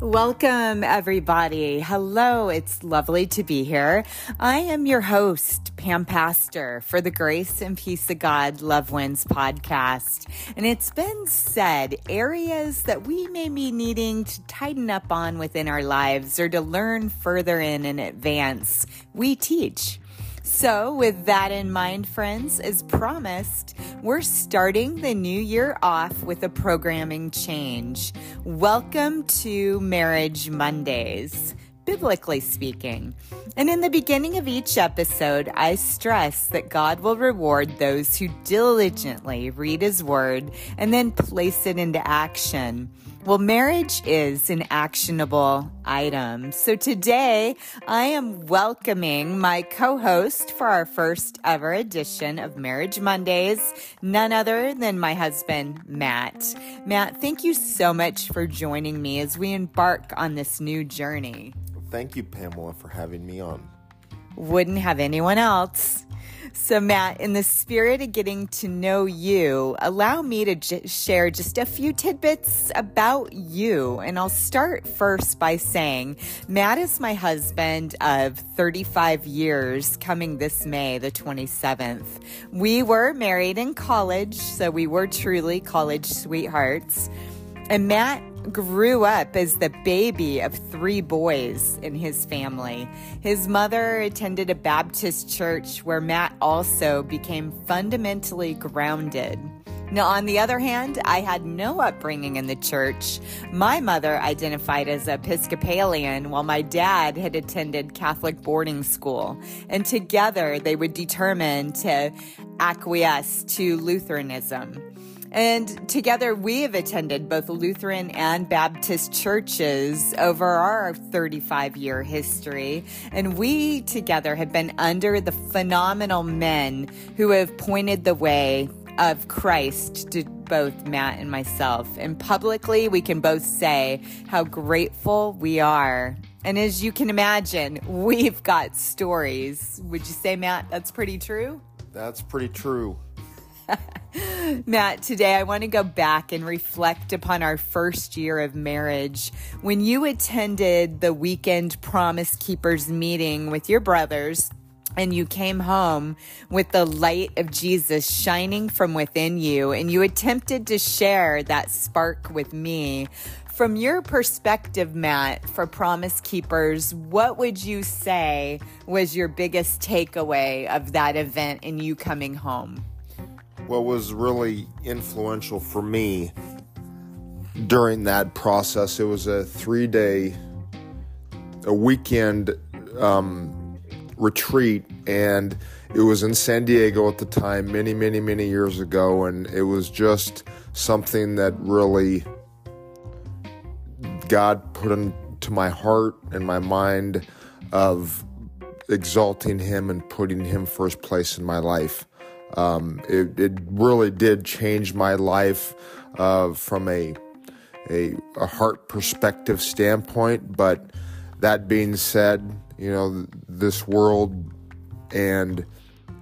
Welcome, everybody. Hello, it's lovely to be here. I am your host, Pam Pastor, for the Grace and Peace of God Love Wins podcast. And it's been said areas that we may be needing to tighten up on within our lives or to learn further in in advance, we teach. So, with that in mind, friends, as promised, we're starting the new year off with a programming change. Welcome to Marriage Mondays biblically speaking. And in the beginning of each episode, I stress that God will reward those who diligently read His Word and then place it into action. Well, marriage is an actionable item. So today I am welcoming my co host for our first ever edition of Marriage Mondays, none other than my husband, Matt. Matt, thank you so much for joining me as we embark on this new journey. Thank you, Pamela, for having me on. Wouldn't have anyone else. So, Matt, in the spirit of getting to know you, allow me to j- share just a few tidbits about you. And I'll start first by saying Matt is my husband of 35 years, coming this May, the 27th. We were married in college, so we were truly college sweethearts. And Matt grew up as the baby of three boys in his family. His mother attended a Baptist church where Matt also became fundamentally grounded. Now, on the other hand, I had no upbringing in the church. My mother identified as Episcopalian, while my dad had attended Catholic boarding school. And together they would determine to acquiesce to Lutheranism. And together we have attended both Lutheran and Baptist churches over our 35 year history. And we together have been under the phenomenal men who have pointed the way of Christ to both Matt and myself. And publicly, we can both say how grateful we are. And as you can imagine, we've got stories. Would you say, Matt, that's pretty true? That's pretty true. Matt, today I want to go back and reflect upon our first year of marriage. When you attended the weekend Promise Keepers meeting with your brothers, and you came home with the light of Jesus shining from within you, and you attempted to share that spark with me. From your perspective, Matt, for Promise Keepers, what would you say was your biggest takeaway of that event and you coming home? What was really influential for me during that process. It was a three day, a weekend um, retreat, and it was in San Diego at the time, many, many, many years ago, and it was just something that really God put into my heart and my mind of exalting Him and putting Him first place in my life. Um, it, it, really did change my life uh, from a, a, a heart perspective standpoint. But that being said, you know this world and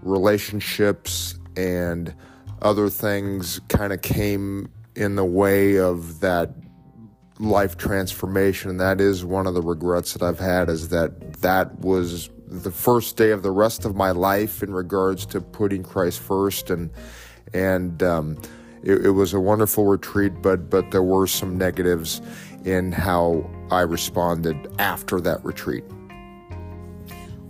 relationships and other things kind of came in the way of that life transformation and that is one of the regrets that I've had is that that was the first day of the rest of my life in regards to putting Christ first, and and um, it, it, was a wonderful retreat. But but there were some negatives in how I responded after that retreat.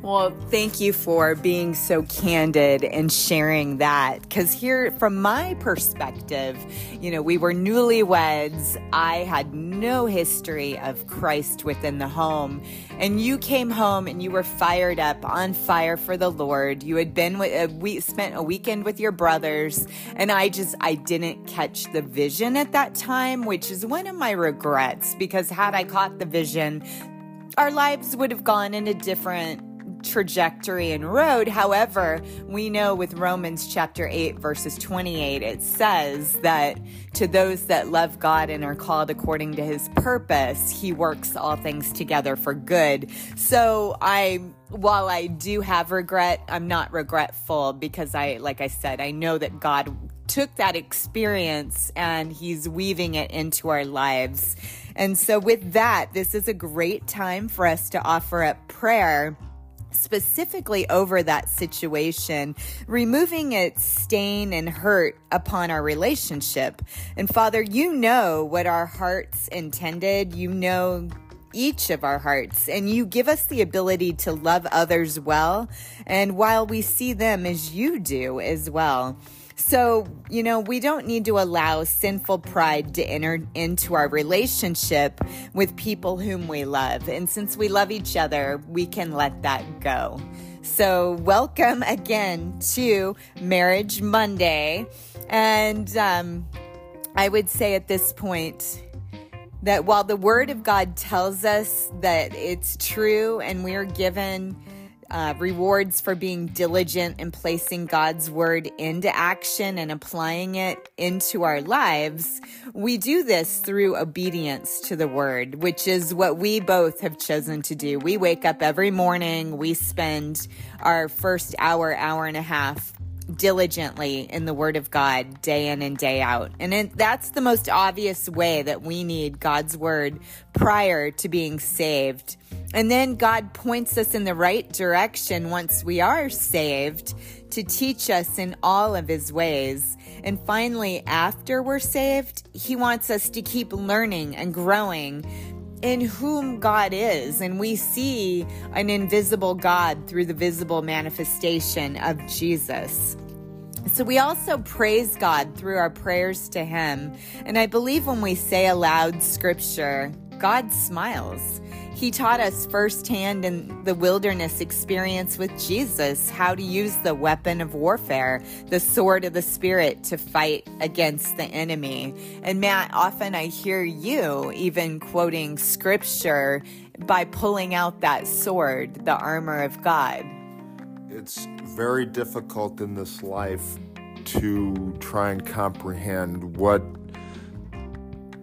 Well, thank you for being so candid and sharing that. Because, here, from my perspective, you know, we were newlyweds. I had no history of Christ within the home. And you came home and you were fired up, on fire for the Lord. You had been with, uh, a we spent a weekend with your brothers. And I just, I didn't catch the vision at that time, which is one of my regrets. Because, had I caught the vision, our lives would have gone in a different trajectory and road. However, we know with Romans chapter 8, verses 28, it says that to those that love God and are called according to his purpose, he works all things together for good. So I while I do have regret, I'm not regretful because I, like I said, I know that God took that experience and he's weaving it into our lives. And so, with that, this is a great time for us to offer up prayer specifically over that situation, removing its stain and hurt upon our relationship. And Father, you know what our hearts intended. You know each of our hearts, and you give us the ability to love others well, and while we see them as you do as well. So, you know, we don't need to allow sinful pride to enter into our relationship with people whom we love. And since we love each other, we can let that go. So, welcome again to Marriage Monday. And um, I would say at this point, that while the Word of God tells us that it's true and we're given uh, rewards for being diligent and placing God's Word into action and applying it into our lives, we do this through obedience to the Word, which is what we both have chosen to do. We wake up every morning, we spend our first hour, hour and a half diligently in the Word of God day in and day out. And it, that's the most obvious way that we need God's Word prior to being saved. And then God points us in the right direction once we are saved to teach us in all of His ways. And finally, after we're saved, He wants us to keep learning and growing in whom God is. And we see an invisible God through the visible manifestation of Jesus. So we also praise God through our prayers to Him. And I believe when we say aloud scripture, God smiles. He taught us firsthand in the wilderness experience with Jesus how to use the weapon of warfare, the sword of the Spirit, to fight against the enemy. And Matt, often I hear you even quoting scripture by pulling out that sword, the armor of God. It's very difficult in this life to try and comprehend what,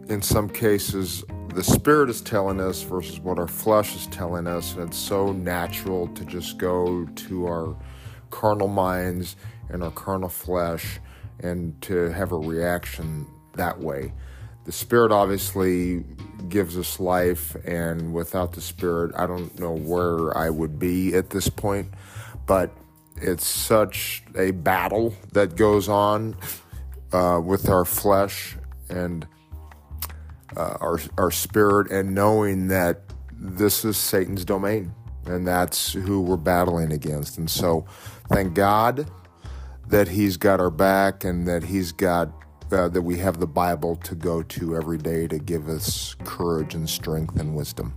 in some cases, the spirit is telling us versus what our flesh is telling us. And it's so natural to just go to our carnal minds and our carnal flesh and to have a reaction that way. The spirit obviously gives us life, and without the spirit, I don't know where I would be at this point. But it's such a battle that goes on uh, with our flesh and uh, our our spirit, and knowing that this is Satan's domain, and that's who we're battling against. And so, thank God that He's got our back, and that He's got uh, that we have the Bible to go to every day to give us courage and strength and wisdom.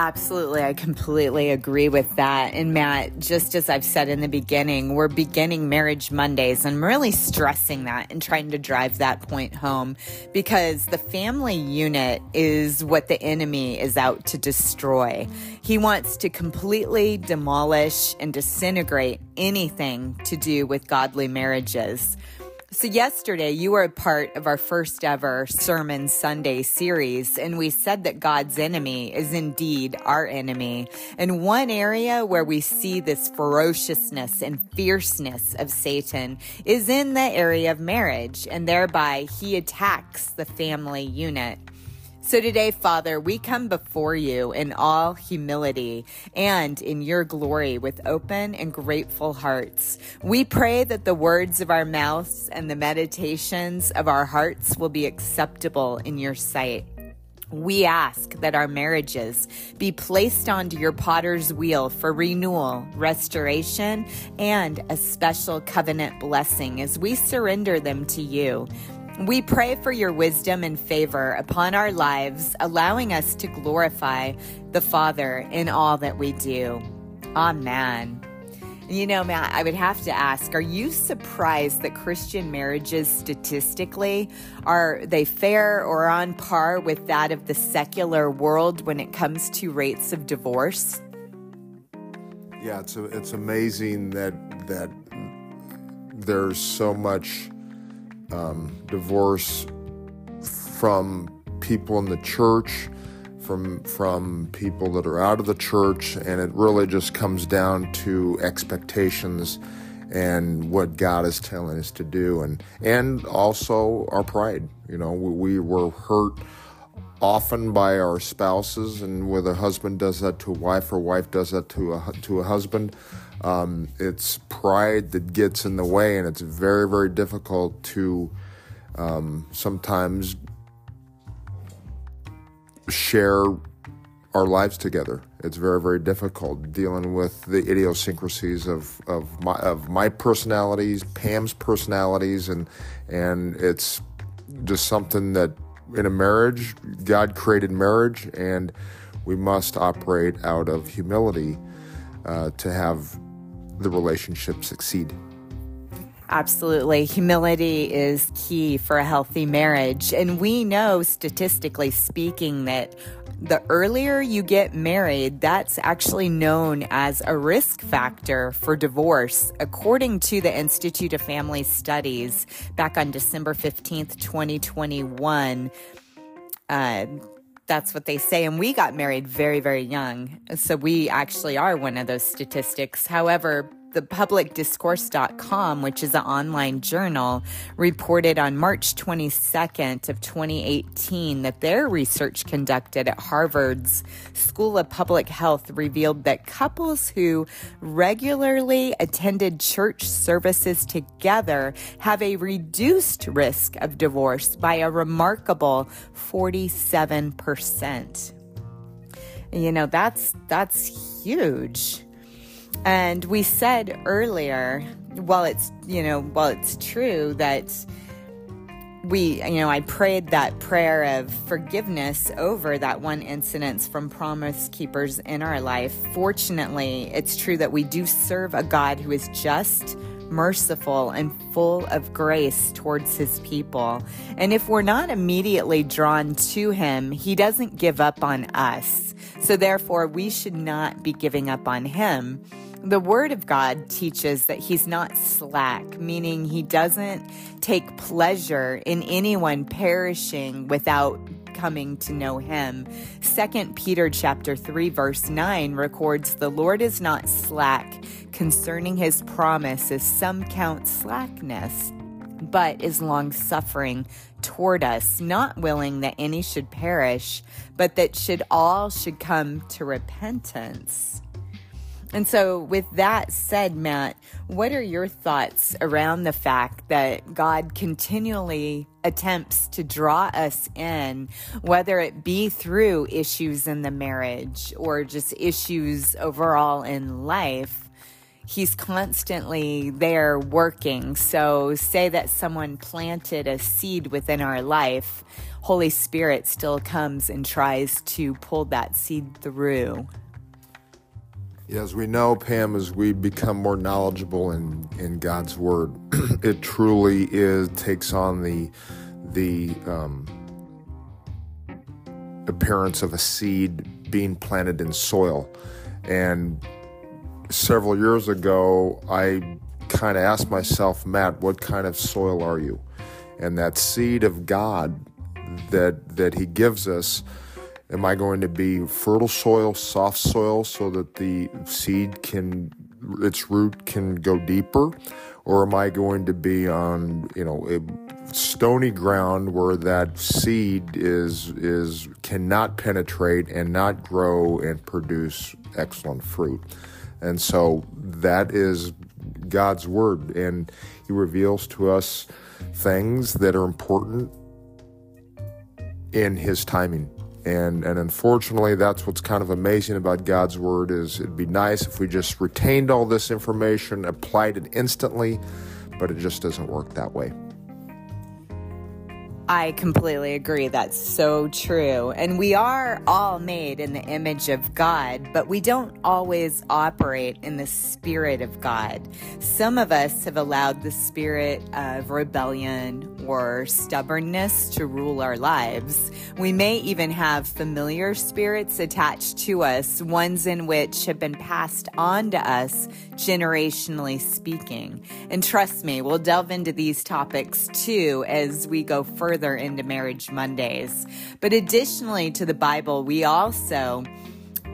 Absolutely. I completely agree with that. And Matt, just as I've said in the beginning, we're beginning Marriage Mondays. and I'm really stressing that and trying to drive that point home because the family unit is what the enemy is out to destroy. He wants to completely demolish and disintegrate anything to do with godly marriages. So, yesterday you were a part of our first ever Sermon Sunday series, and we said that God's enemy is indeed our enemy. And one area where we see this ferociousness and fierceness of Satan is in the area of marriage, and thereby he attacks the family unit. So today, Father, we come before you in all humility and in your glory with open and grateful hearts. We pray that the words of our mouths and the meditations of our hearts will be acceptable in your sight. We ask that our marriages be placed onto your potter's wheel for renewal, restoration, and a special covenant blessing as we surrender them to you. We pray for your wisdom and favor upon our lives, allowing us to glorify the Father in all that we do. Amen. You know, Matt, I would have to ask, are you surprised that Christian marriages statistically are they fair or on par with that of the secular world when it comes to rates of divorce? Yeah, it's a, it's amazing that that there's so much um, divorce from people in the church, from from people that are out of the church, and it really just comes down to expectations and what God is telling us to do, and and also our pride. You know, we, we were hurt often by our spouses, and whether a husband does that to a wife or wife does that to a to a husband, um, it's pride that gets in the way, and it's very very difficult to um, sometimes share our lives together. It's very, very difficult dealing with the idiosyncrasies of, of my of my personalities, Pam's personalities, and and it's just something that in a marriage, God created marriage, and we must operate out of humility uh, to have the relationship succeed. Absolutely. Humility is key for a healthy marriage. And we know, statistically speaking, that the earlier you get married, that's actually known as a risk factor for divorce. According to the Institute of Family Studies, back on December 15th, 2021, uh, that's what they say. And we got married very, very young. So we actually are one of those statistics. However, the publicdiscourse.com, which is an online journal, reported on March 22nd of 2018 that their research conducted at Harvard's School of Public Health revealed that couples who regularly attended church services together have a reduced risk of divorce by a remarkable 47%. You know, that's that's huge. And we said earlier, while it's, you know, while it's true that we, you know, I prayed that prayer of forgiveness over that one incident from promise keepers in our life. Fortunately, it's true that we do serve a God who is just, merciful, and full of grace towards his people. And if we're not immediately drawn to him, he doesn't give up on us. So therefore, we should not be giving up on him. The Word of God teaches that He's not slack, meaning He doesn't take pleasure in anyone perishing without coming to know him. 2 Peter chapter 3 verse 9 records the Lord is not slack concerning his promise as some count slackness but is long suffering toward us not willing that any should perish but that should all should come to repentance. And so, with that said, Matt, what are your thoughts around the fact that God continually attempts to draw us in, whether it be through issues in the marriage or just issues overall in life? He's constantly there working. So, say that someone planted a seed within our life, Holy Spirit still comes and tries to pull that seed through. As we know, Pam, as we become more knowledgeable in, in God's Word, it truly is takes on the the um, appearance of a seed being planted in soil. And several years ago, I kind of asked myself, Matt, what kind of soil are you? And that seed of God that that He gives us Am I going to be fertile soil, soft soil, so that the seed can, its root can go deeper? Or am I going to be on, you know, stony ground where that seed is is cannot penetrate and not grow and produce excellent fruit? And so that is God's word, and He reveals to us things that are important in His timing and and unfortunately that's what's kind of amazing about God's word is it'd be nice if we just retained all this information applied it instantly but it just doesn't work that way I completely agree. That's so true. And we are all made in the image of God, but we don't always operate in the spirit of God. Some of us have allowed the spirit of rebellion or stubbornness to rule our lives. We may even have familiar spirits attached to us, ones in which have been passed on to us, generationally speaking. And trust me, we'll delve into these topics too as we go further further into Marriage Mondays. But additionally to the Bible, we also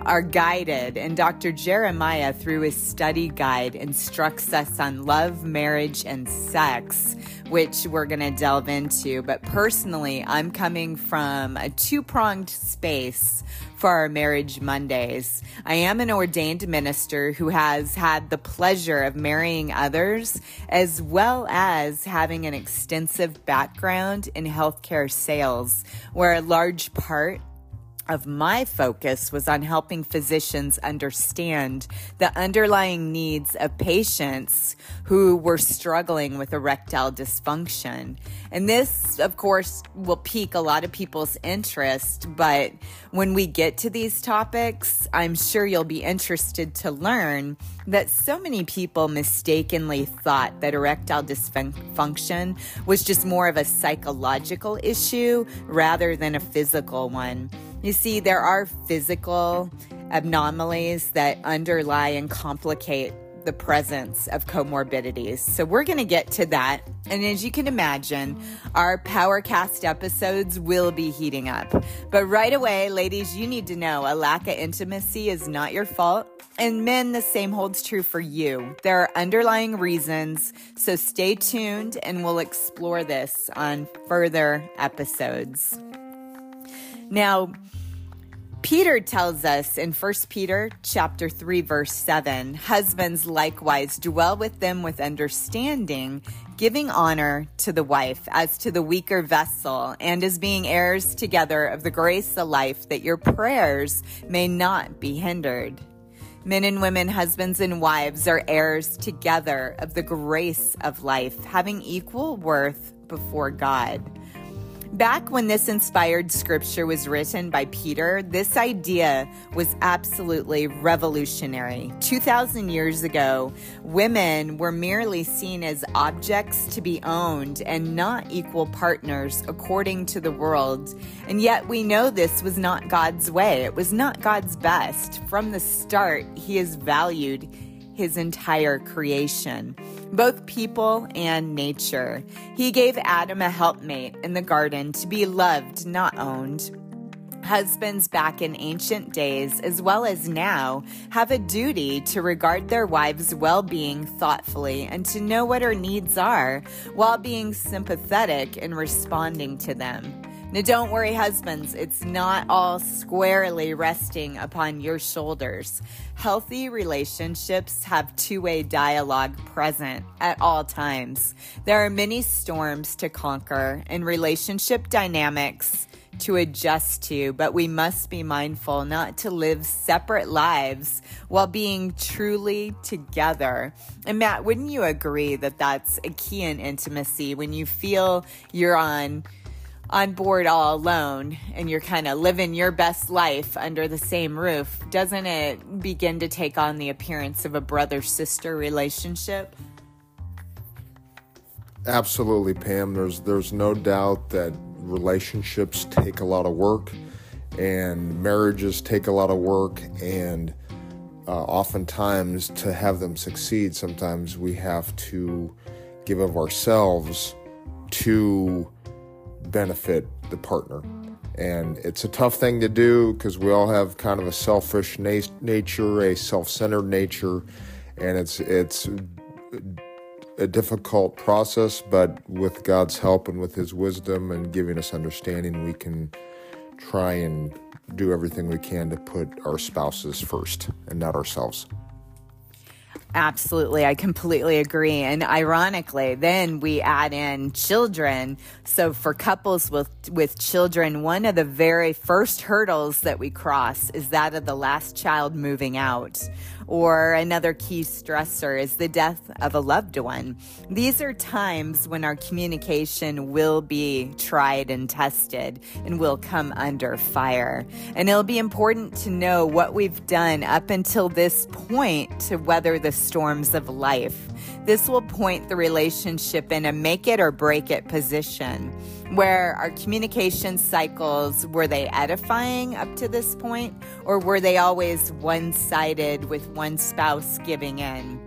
are guided, and Dr. Jeremiah, through his study guide, instructs us on love, marriage, and sex, which we're going to delve into. But personally, I'm coming from a two pronged space for our Marriage Mondays. I am an ordained minister who has had the pleasure of marrying others, as well as having an extensive background in healthcare sales, where a large part of my focus was on helping physicians understand the underlying needs of patients who were struggling with erectile dysfunction. And this, of course, will pique a lot of people's interest. But when we get to these topics, I'm sure you'll be interested to learn that so many people mistakenly thought that erectile dysfunction was just more of a psychological issue rather than a physical one. You see, there are physical anomalies that underlie and complicate the presence of comorbidities. So we're going to get to that. And as you can imagine, our podcast episodes will be heating up. But right away, ladies, you need to know a lack of intimacy is not your fault. And men, the same holds true for you. There are underlying reasons. So stay tuned and we'll explore this on further episodes. Now, Peter tells us in 1 Peter chapter 3 verse 7, husbands likewise dwell with them with understanding, giving honor to the wife as to the weaker vessel, and as being heirs together of the grace of life, that your prayers may not be hindered. Men and women, husbands and wives, are heirs together of the grace of life, having equal worth before God. Back when this inspired scripture was written by Peter, this idea was absolutely revolutionary. 2,000 years ago, women were merely seen as objects to be owned and not equal partners according to the world. And yet we know this was not God's way. It was not God's best. From the start, He has valued his entire creation, both people and nature. He gave Adam a helpmate in the garden to be loved, not owned. Husbands back in ancient days, as well as now, have a duty to regard their wives' well being thoughtfully and to know what her needs are while being sympathetic in responding to them. Now, don't worry, husbands, it's not all squarely resting upon your shoulders. Healthy relationships have two way dialogue present at all times. There are many storms to conquer and relationship dynamics to adjust to, but we must be mindful not to live separate lives while being truly together. And Matt, wouldn't you agree that that's a key in intimacy when you feel you're on on board all alone and you're kind of living your best life under the same roof, doesn't it begin to take on the appearance of a brother sister relationship? Absolutely, Pam. There's there's no doubt that relationships take a lot of work and marriages take a lot of work and uh, oftentimes to have them succeed sometimes we have to give of ourselves to benefit the partner. And it's a tough thing to do because we all have kind of a selfish na- nature, a self-centered nature, and it's it's a difficult process. But with God's help and with His wisdom and giving us understanding, we can try and do everything we can to put our spouses first and not ourselves. Absolutely. I completely agree. And ironically, then we add in children. So for couples with, with children, one of the very first hurdles that we cross is that of the last child moving out or another key stressor is the death of a loved one. These are times when our communication will be tried and tested and will come under fire. And it'll be important to know what we've done up until this point to weather the storms of life. This will point the relationship in a make it or break it position where our communication cycles were they edifying up to this point or were they always one-sided with one spouse giving in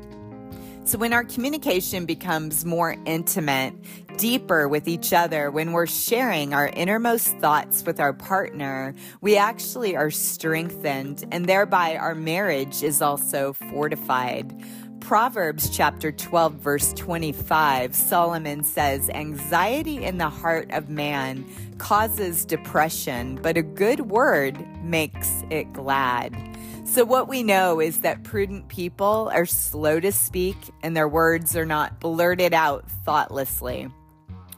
So, when our communication becomes more intimate, deeper with each other, when we're sharing our innermost thoughts with our partner, we actually are strengthened, and thereby our marriage is also fortified. Proverbs chapter 12, verse 25, Solomon says, Anxiety in the heart of man causes depression, but a good word makes it glad. So, what we know is that prudent people are slow to speak and their words are not blurted out thoughtlessly.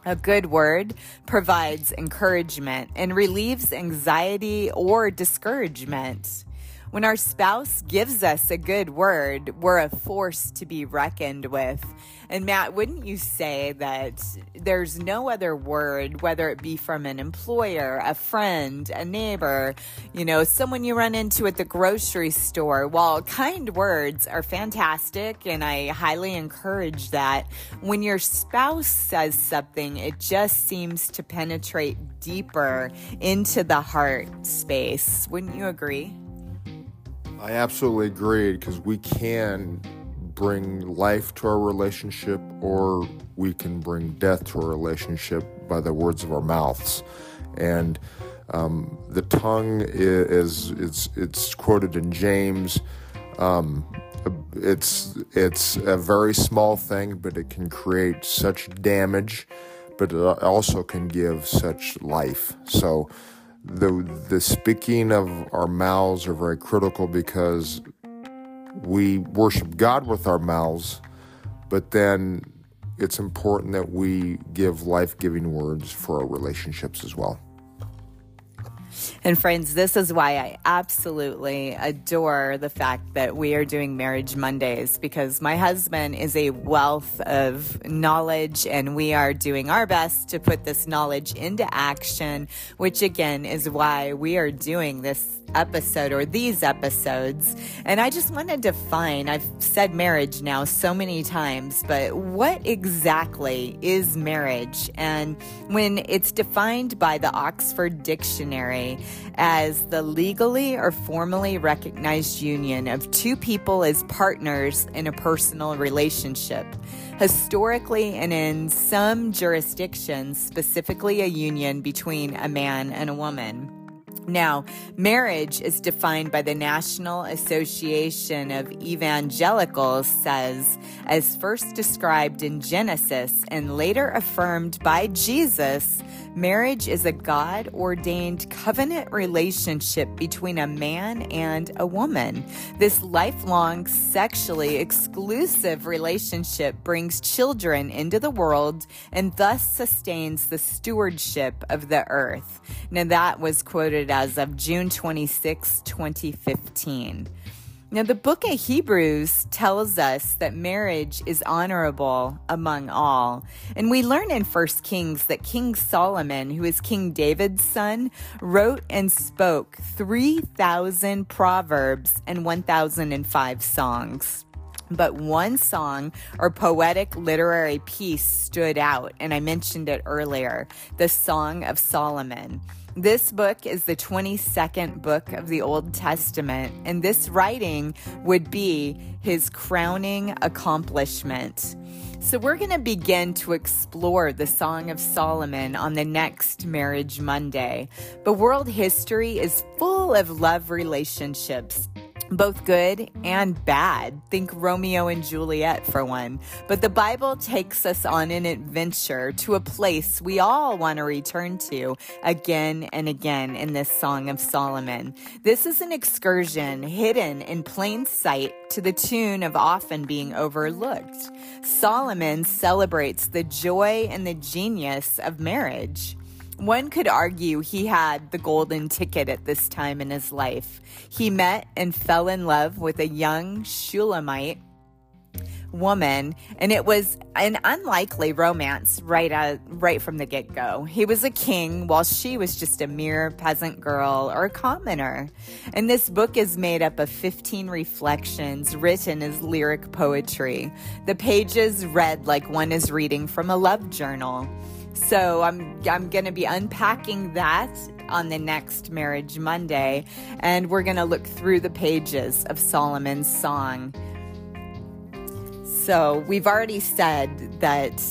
A good word provides encouragement and relieves anxiety or discouragement. When our spouse gives us a good word, we're a force to be reckoned with. And Matt, wouldn't you say that there's no other word, whether it be from an employer, a friend, a neighbor, you know, someone you run into at the grocery store, while kind words are fantastic and I highly encourage that, when your spouse says something, it just seems to penetrate deeper into the heart space. Wouldn't you agree? I absolutely agree because we can bring life to our relationship or we can bring death to our relationship by the words of our mouths. And um, the tongue is, it's it's quoted in James. Um, it's it's a very small thing, but it can create such damage, but it also can give such life. So the the speaking of our mouths are very critical because we worship God with our mouths, but then it's important that we give life-giving words for our relationships as well. And friends, this is why I absolutely adore the fact that we are doing Marriage Mondays because my husband is a wealth of knowledge and we are doing our best to put this knowledge into action, which again is why we are doing this episode or these episodes. And I just want to define, I've said marriage now so many times, but what exactly is marriage? And when it's defined by the Oxford Dictionary as the legally or formally recognized union of two people as partners in a personal relationship historically and in some jurisdictions, specifically a union between a man and a woman. Now, marriage is defined by the National Association of Evangelicals says as first described in Genesis and later affirmed by Jesus Marriage is a God ordained covenant relationship between a man and a woman. This lifelong, sexually exclusive relationship brings children into the world and thus sustains the stewardship of the earth. Now, that was quoted as of June 26, 2015. Now, the book of Hebrews tells us that marriage is honorable among all. And we learn in 1 Kings that King Solomon, who is King David's son, wrote and spoke 3,000 proverbs and 1,005 songs. But one song or poetic literary piece stood out, and I mentioned it earlier the Song of Solomon. This book is the 22nd book of the Old Testament, and this writing would be his crowning accomplishment. So, we're going to begin to explore the Song of Solomon on the next Marriage Monday. But world history is full of love relationships both good and bad. Think Romeo and Juliet for one. But the Bible takes us on an adventure to a place we all want to return to again and again in this Song of Solomon. This is an excursion hidden in plain sight to the tune of often being overlooked. Solomon celebrates the joy and the genius of marriage. One could argue he had the golden ticket at this time in his life. He met and fell in love with a young Shulamite woman, and it was an unlikely romance right uh, right from the get go. He was a king, while she was just a mere peasant girl or a commoner. And this book is made up of 15 reflections written as lyric poetry. The pages read like one is reading from a love journal. So I'm I'm going to be unpacking that on the next Marriage Monday and we're going to look through the pages of Solomon's song. So we've already said that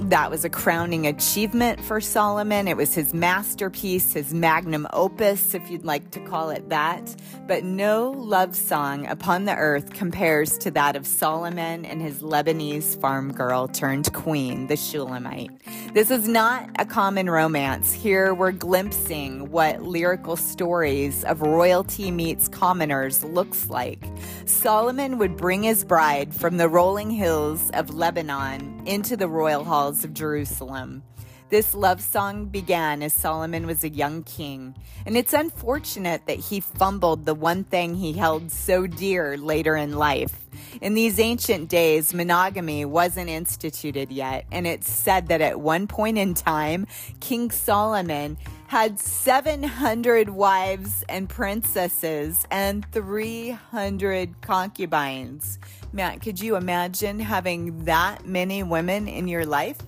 that was a crowning achievement for Solomon. It was his masterpiece, his magnum opus, if you'd like to call it that. But no love song upon the earth compares to that of Solomon and his Lebanese farm girl turned queen, the Shulamite. This is not a common romance. Here we're glimpsing what lyrical stories of royalty meets commoners looks like. Solomon would bring his bride from the rolling hills of Lebanon into the royal of Jerusalem. This love song began as Solomon was a young king, and it's unfortunate that he fumbled the one thing he held so dear later in life. In these ancient days, monogamy wasn't instituted yet, and it's said that at one point in time, King Solomon had 700 wives and princesses and 300 concubines. Matt, could you imagine having that many women in your life?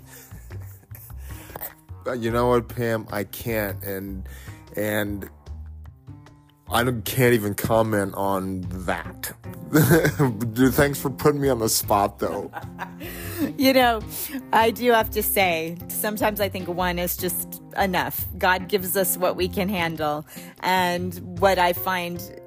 Uh, you know what, Pam? I can't, and and I can't even comment on that. Thanks for putting me on the spot, though. you know, I do have to say, sometimes I think one is just enough. God gives us what we can handle, and what I find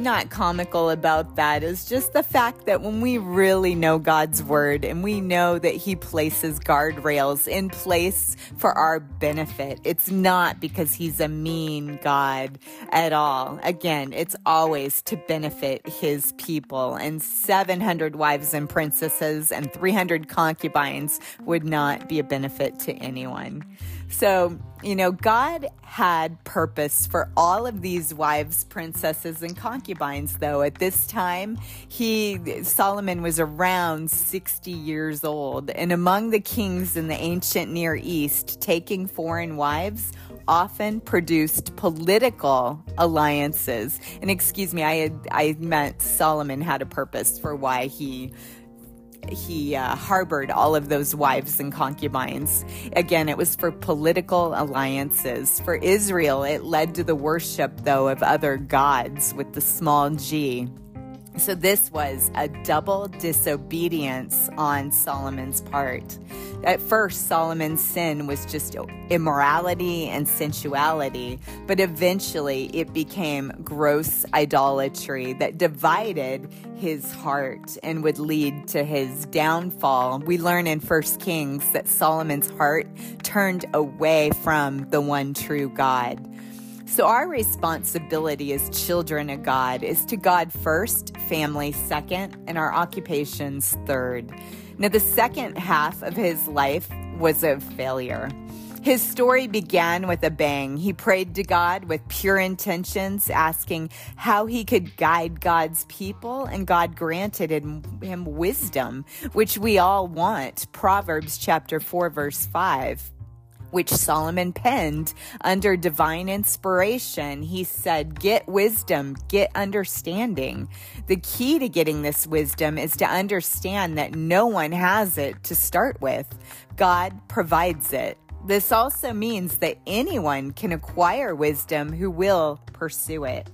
not comical about that is just the fact that when we really know God's word and we know that He places guardrails in place for our benefit, it's not because He's a mean God at all. Again, it's always to benefit His people. And 700 wives and princesses and 300 concubines would not be a benefit to anyone. So, you know, God had purpose for all of these wives, princesses, and concubines, though. At this time, he, Solomon was around 60 years old. And among the kings in the ancient Near East, taking foreign wives often produced political alliances. And excuse me, I had, I meant Solomon had a purpose for why he he uh, harbored all of those wives and concubines. Again, it was for political alliances. For Israel, it led to the worship, though, of other gods with the small g. So, this was a double disobedience on Solomon's part. At first, Solomon's sin was just immorality and sensuality, but eventually it became gross idolatry that divided his heart and would lead to his downfall. We learn in 1 Kings that Solomon's heart turned away from the one true God. So, our responsibility as children of God is to God first, family second, and our occupations third. Now, the second half of his life was a failure. His story began with a bang. He prayed to God with pure intentions, asking how he could guide God's people, and God granted him, wisdom, which we all want. Proverbs chapter 4, verse 5 which Solomon penned under divine inspiration. He said, Get wisdom, get understanding. The key to getting this wisdom is to understand that no one has it to start with, God provides it. This also means that anyone can acquire wisdom who will pursue it.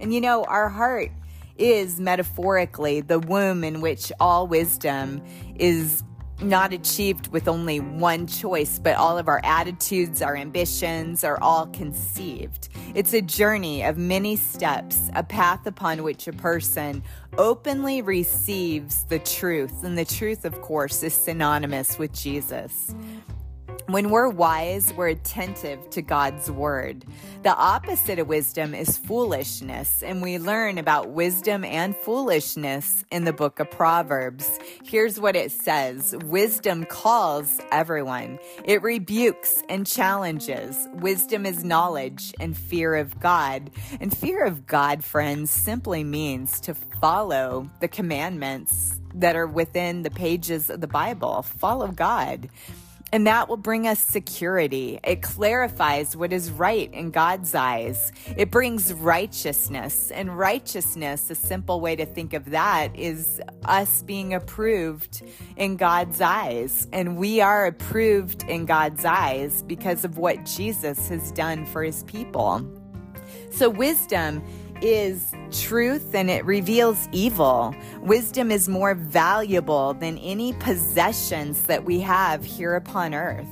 And you know, our heart is metaphorically the womb in which all wisdom is not achieved with only one choice, but all of our attitudes, our ambitions are all conceived. It's a journey of many steps, a path upon which a person openly receives the truth. And the truth, of course, is synonymous with Jesus. When we're wise, we're attentive to God's word. The opposite of wisdom is foolishness, and we learn about wisdom and foolishness in the book of Proverbs. Here's what it says Wisdom calls everyone, it rebukes and challenges. Wisdom is knowledge and fear of God. And fear of God, friends, simply means to follow the commandments that are within the pages of the Bible. Follow God. And that will bring us security. It clarifies what is right in God's eyes. It brings righteousness. And righteousness, a simple way to think of that is us being approved in God's eyes. And we are approved in God's eyes because of what Jesus has done for his people. So, wisdom is truth and it reveals evil. Wisdom is more valuable than any possessions that we have here upon earth.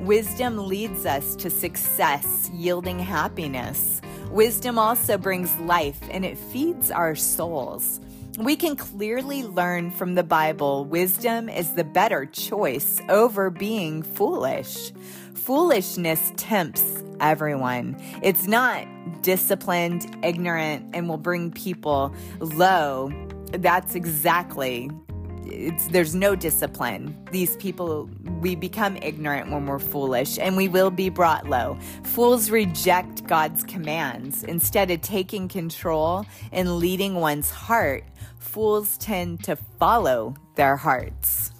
Wisdom leads us to success, yielding happiness. Wisdom also brings life and it feeds our souls. We can clearly learn from the Bible wisdom is the better choice over being foolish. Foolishness tempts everyone. It's not disciplined, ignorant, and will bring people low. That's exactly it's there's no discipline. These people we become ignorant when we're foolish and we will be brought low. Fools reject God's commands. Instead of taking control and leading one's heart, fools tend to follow their hearts.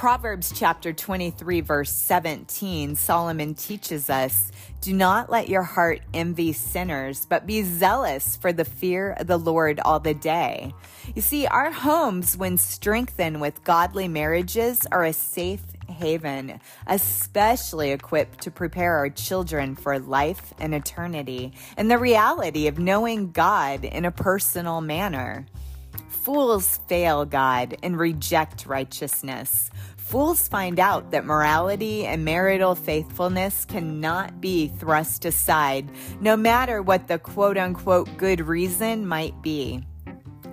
Proverbs chapter 23, verse 17, Solomon teaches us Do not let your heart envy sinners, but be zealous for the fear of the Lord all the day. You see, our homes, when strengthened with godly marriages, are a safe haven, especially equipped to prepare our children for life and eternity and the reality of knowing God in a personal manner. Fools fail God and reject righteousness. Fools find out that morality and marital faithfulness cannot be thrust aside, no matter what the quote unquote good reason might be.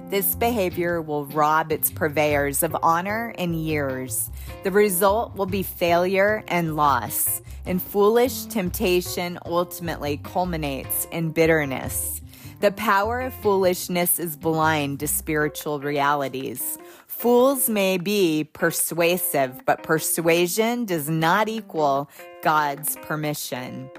This behavior will rob its purveyors of honor and years. The result will be failure and loss, and foolish temptation ultimately culminates in bitterness. The power of foolishness is blind to spiritual realities. Fools may be persuasive, but persuasion does not equal God's permission.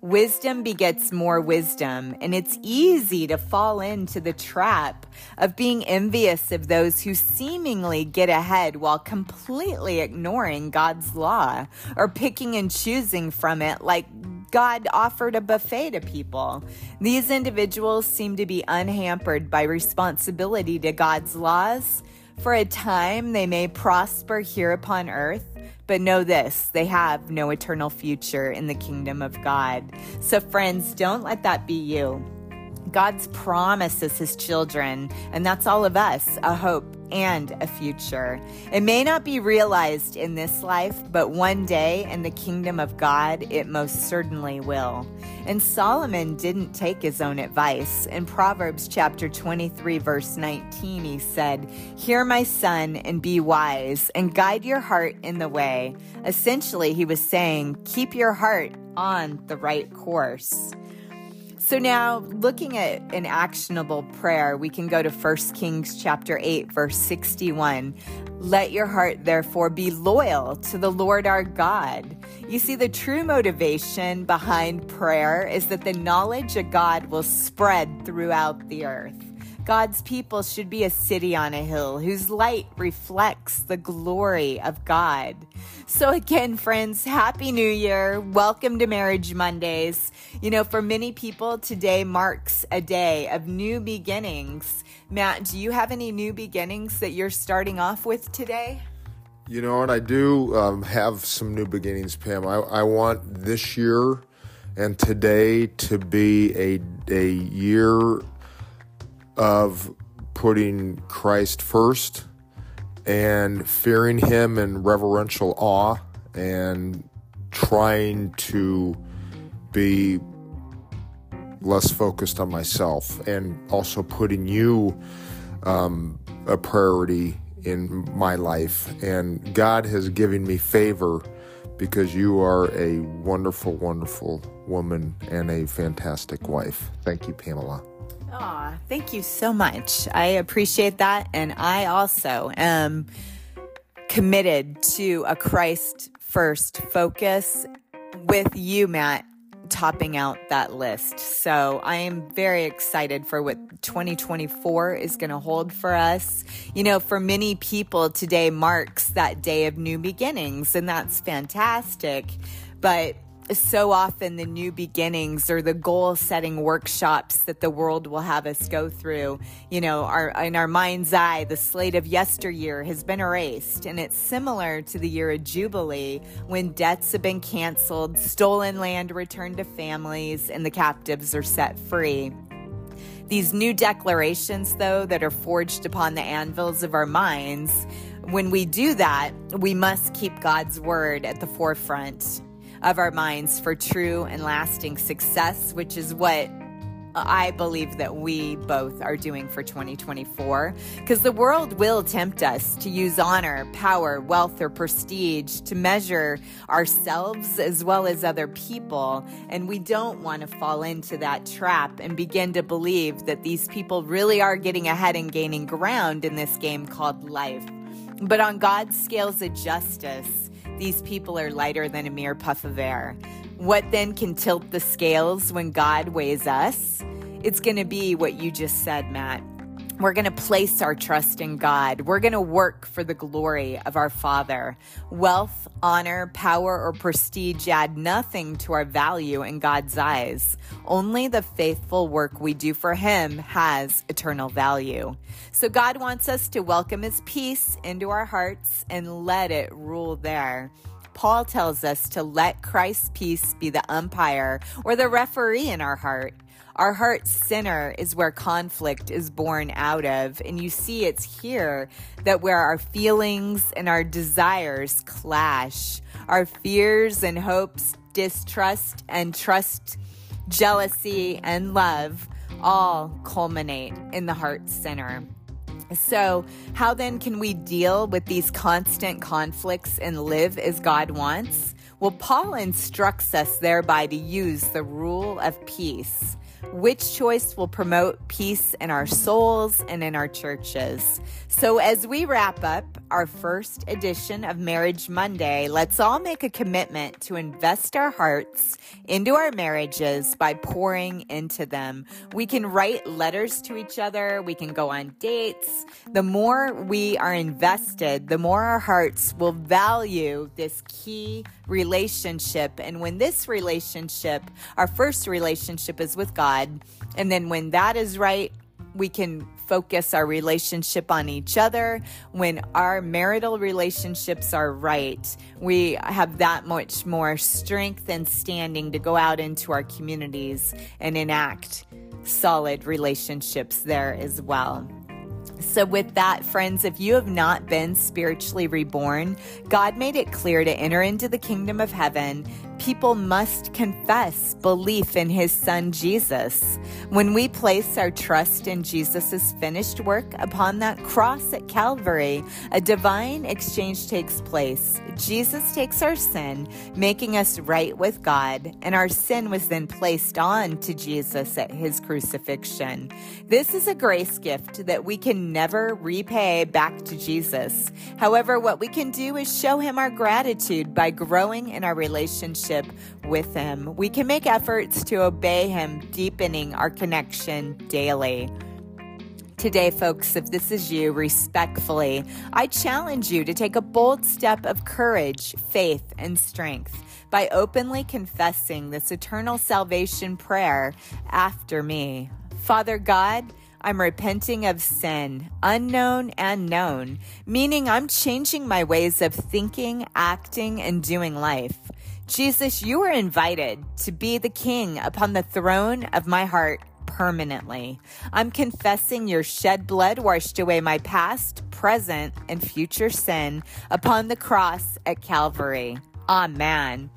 Wisdom begets more wisdom, and it's easy to fall into the trap of being envious of those who seemingly get ahead while completely ignoring God's law or picking and choosing from it like God offered a buffet to people. These individuals seem to be unhampered by responsibility to God's laws. For a time, they may prosper here upon earth but know this they have no eternal future in the kingdom of God. So, friends, don't let that be you. God's promises his children, and that's all of us, a hope and a future. It may not be realized in this life, but one day in the kingdom of God, it most certainly will. And Solomon didn't take his own advice. In Proverbs chapter 23, verse 19, he said, Hear my son and be wise, and guide your heart in the way. Essentially, he was saying, Keep your heart on the right course. So now looking at an actionable prayer, we can go to 1 Kings chapter 8 verse 61. Let your heart therefore be loyal to the Lord our God. You see the true motivation behind prayer is that the knowledge of God will spread throughout the earth. God's people should be a city on a hill whose light reflects the glory of God. So, again, friends, Happy New Year. Welcome to Marriage Mondays. You know, for many people, today marks a day of new beginnings. Matt, do you have any new beginnings that you're starting off with today? You know, and I do um, have some new beginnings, Pam. I, I want this year and today to be a, a year of putting Christ first and fearing Him in reverential awe and trying to be less focused on myself and also putting you um, a priority in my life. And God has given me favor because you are a wonderful, wonderful woman and a fantastic wife. Thank you, Pamela. Aw, thank you so much. I appreciate that. And I also am committed to a Christ first focus with you, Matt, topping out that list. So I am very excited for what 2024 is going to hold for us. You know, for many people, today marks that day of new beginnings, and that's fantastic. But so often the new beginnings or the goal setting workshops that the world will have us go through you know in our mind's eye the slate of yesteryear has been erased. And it's similar to the year of jubilee when debts have been canceled stolen land returned to families and the captives are set free. These new declarations, though, that are forged upon the anvils of our minds, when we do that, we must keep God's word at the forefront of our minds for true and lasting success, which is what I believe that we both are doing for 2024 because the world will tempt us to use honor, power, wealth, or prestige to measure ourselves as well as other people. And we don't want to fall into that trap and begin to believe that these people really are getting ahead and gaining ground in this game called life. But on God's scales of justice, these people are lighter than a mere puff of air. What then can tilt the scales when God weighs us? It's going to be what you just said, Matt. We're going to place our trust in God. We're going to work for the glory of our Father. Wealth, honor, power, or prestige add nothing to our value in God's eyes. Only the faithful work we do for Him has eternal value. So God wants us to welcome His peace into our hearts and let it rule there. Paul tells us to let Christ's peace be the umpire or the referee in our heart. Our heart center is where conflict is born out of. And you see, it's here that where our feelings and our desires clash, our fears and hopes, distrust and trust, jealousy and love all culminate in the heart center. So, how then can we deal with these constant conflicts and live as God wants? Well, Paul instructs us thereby to use the rule of peace. Which choice will promote peace in our souls and in our churches? So, as we wrap up our first edition of Marriage Monday, let's all make a commitment to invest our hearts into our marriages by pouring into them. We can write letters to each other, we can go on dates. The more we are invested, the more our hearts will value this key relationship. And when this relationship, our first relationship, is with God, and then when that is right, we can focus our relationship on each other. When our marital relationships are right, we have that much more strength and standing to go out into our communities and enact solid relationships there as well. So, with that, friends, if you have not been spiritually reborn, God made it clear to enter into the kingdom of heaven people must confess belief in his son Jesus. When we place our trust in Jesus' finished work upon that cross at Calvary, a divine exchange takes place. Jesus takes our sin, making us right with God, and our sin was then placed on to Jesus at his crucifixion. This is a grace gift that we can never repay back to Jesus. However, what we can do is show him our gratitude by growing in our relationship relationship with Him. We can make efforts to obey Him, deepening our connection daily. Today, folks, if this is you, respectfully, I challenge you to take a bold step of courage, faith, and strength by openly confessing this eternal salvation prayer after me. Father God, I'm repenting of sin, unknown and known, meaning I'm changing my ways of thinking, acting, and doing life. Jesus, you are invited to be the king upon the throne of my heart permanently. I'm confessing your shed blood washed away my past, present, and future sin upon the cross at Calvary. Amen.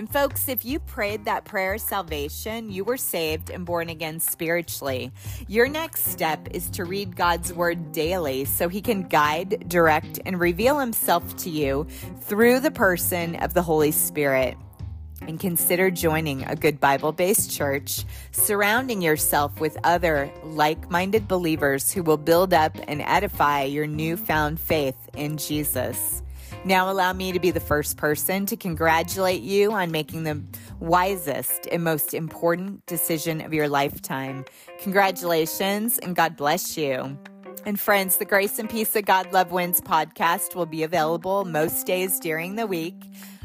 And folks, if you prayed that prayer of salvation, you were saved and born again spiritually. Your next step is to read God's word daily so he can guide, direct, and reveal himself to you through the person of the Holy Spirit and consider joining a good Bible based church, surrounding yourself with other like minded believers who will build up and edify your newfound faith in Jesus. Now, allow me to be the first person to congratulate you on making the wisest and most important decision of your lifetime. Congratulations and God bless you. And friends, the Grace and Peace of God Love Wins podcast will be available most days during the week.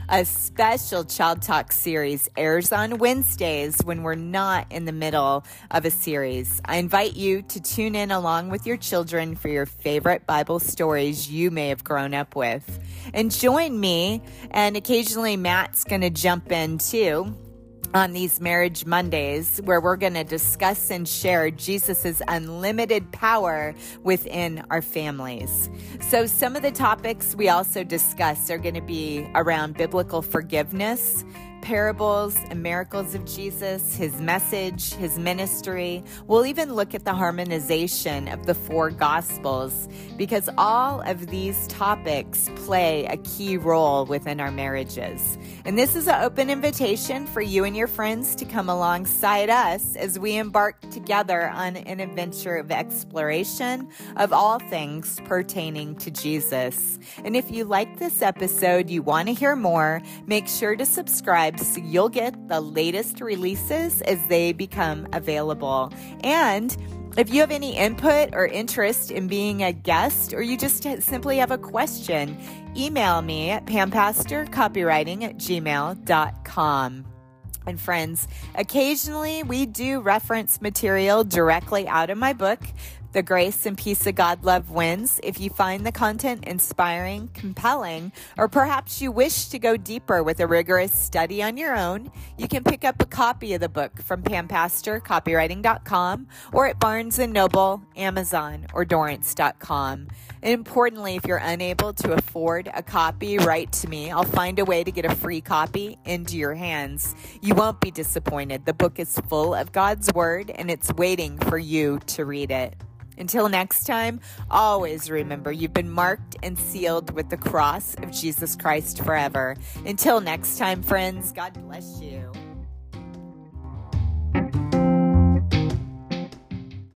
A special Child Talk series airs on Wednesdays when we're not in the middle of a series. I invite you to tune in along with your children for your favorite Bible stories you may have grown up with. And join me, and occasionally Matt's going to jump in too on these Marriage Mondays, where we're going to discuss and share Jesus' unlimited power within our families. So, some of the topics we also discuss are going to be around biblical forgiveness parables and miracles of Jesus, his message, his ministry. We'll even look at the harmonization of the four gospels because all of these topics play a key role within our marriages. And this is an open invitation for you and your friends to come alongside us as we embark together on an adventure of exploration of all things pertaining to Jesus. And if you like this episode, you want to hear more, make sure to subscribe so you'll get the latest releases as they become available. And if you have any input or interest in being a guest, or you just simply have a question, email me at pampastorcopywriting at gmail.com. And friends, occasionally we do reference material directly out of my book the grace and peace of God love wins. If you find the content inspiring, compelling, or perhaps you wish to go deeper with a rigorous study on your own, you can pick up a copy of the book from pampastorcopywriting.com or at Barnes & Noble, Amazon, or Dorrance.com. And importantly, if you're unable to afford a copy, write to me. I'll find a way to get a free copy into your hands. You won't be disappointed. The book is full of God's Word and it's waiting for you to read it. Until next time, always remember you've been marked and sealed with the cross of Jesus Christ forever. Until next time, friends, God bless you.